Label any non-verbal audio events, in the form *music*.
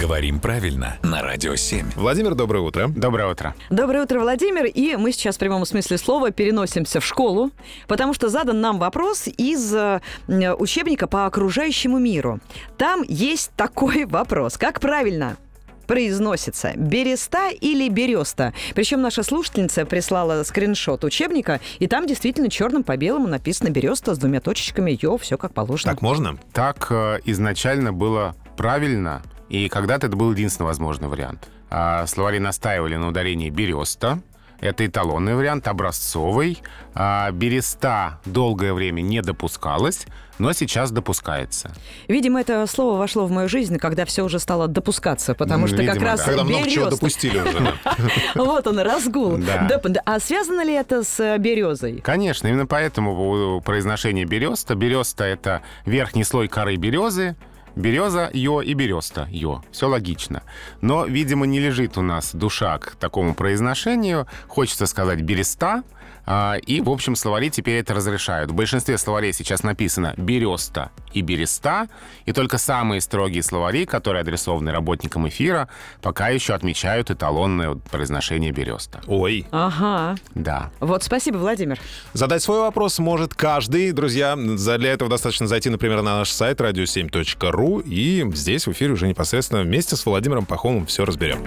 Говорим правильно на Радио 7. Владимир, доброе утро. Доброе утро. Доброе утро, Владимир. И мы сейчас в прямом смысле слова переносимся в школу, потому что задан нам вопрос из э, учебника по окружающему миру. Там есть такой *laughs* вопрос. Как правильно произносится береста или береста. Причем наша слушательница прислала скриншот учебника, и там действительно черным по белому написано береста с двумя точечками, йо, все как положено. Так можно? Так э, изначально было правильно, и когда-то это был единственный возможный вариант. А, словари настаивали на ударении «береста», это эталонный вариант, образцовый. А, береста долгое время не допускалось, но сейчас допускается. Видимо, это слово вошло в мою жизнь, когда все уже стало допускаться, потому что Видимо, как раз да. Когда много чего допустили уже. *laughs* Вот он, разгул. А связано ли это с э, березой? Конечно, именно поэтому произношение береста. Береста — это верхний слой коры березы, Береза, йо и береста, йо. Все логично. Но, видимо, не лежит у нас душа к такому произношению. Хочется сказать береста. А, И, в общем, словари теперь это разрешают. В большинстве словарей сейчас написано береста и береста. И только самые строгие словари, которые адресованы работникам эфира, пока еще отмечают эталонное произношение береста. Ой. Ага. Да. Вот, спасибо, Владимир. Задать свой вопрос может каждый. Друзья, для этого достаточно зайти, например, на наш сайт radio7.ru и здесь в эфире уже непосредственно вместе с Владимиром Пахомовым все разберем.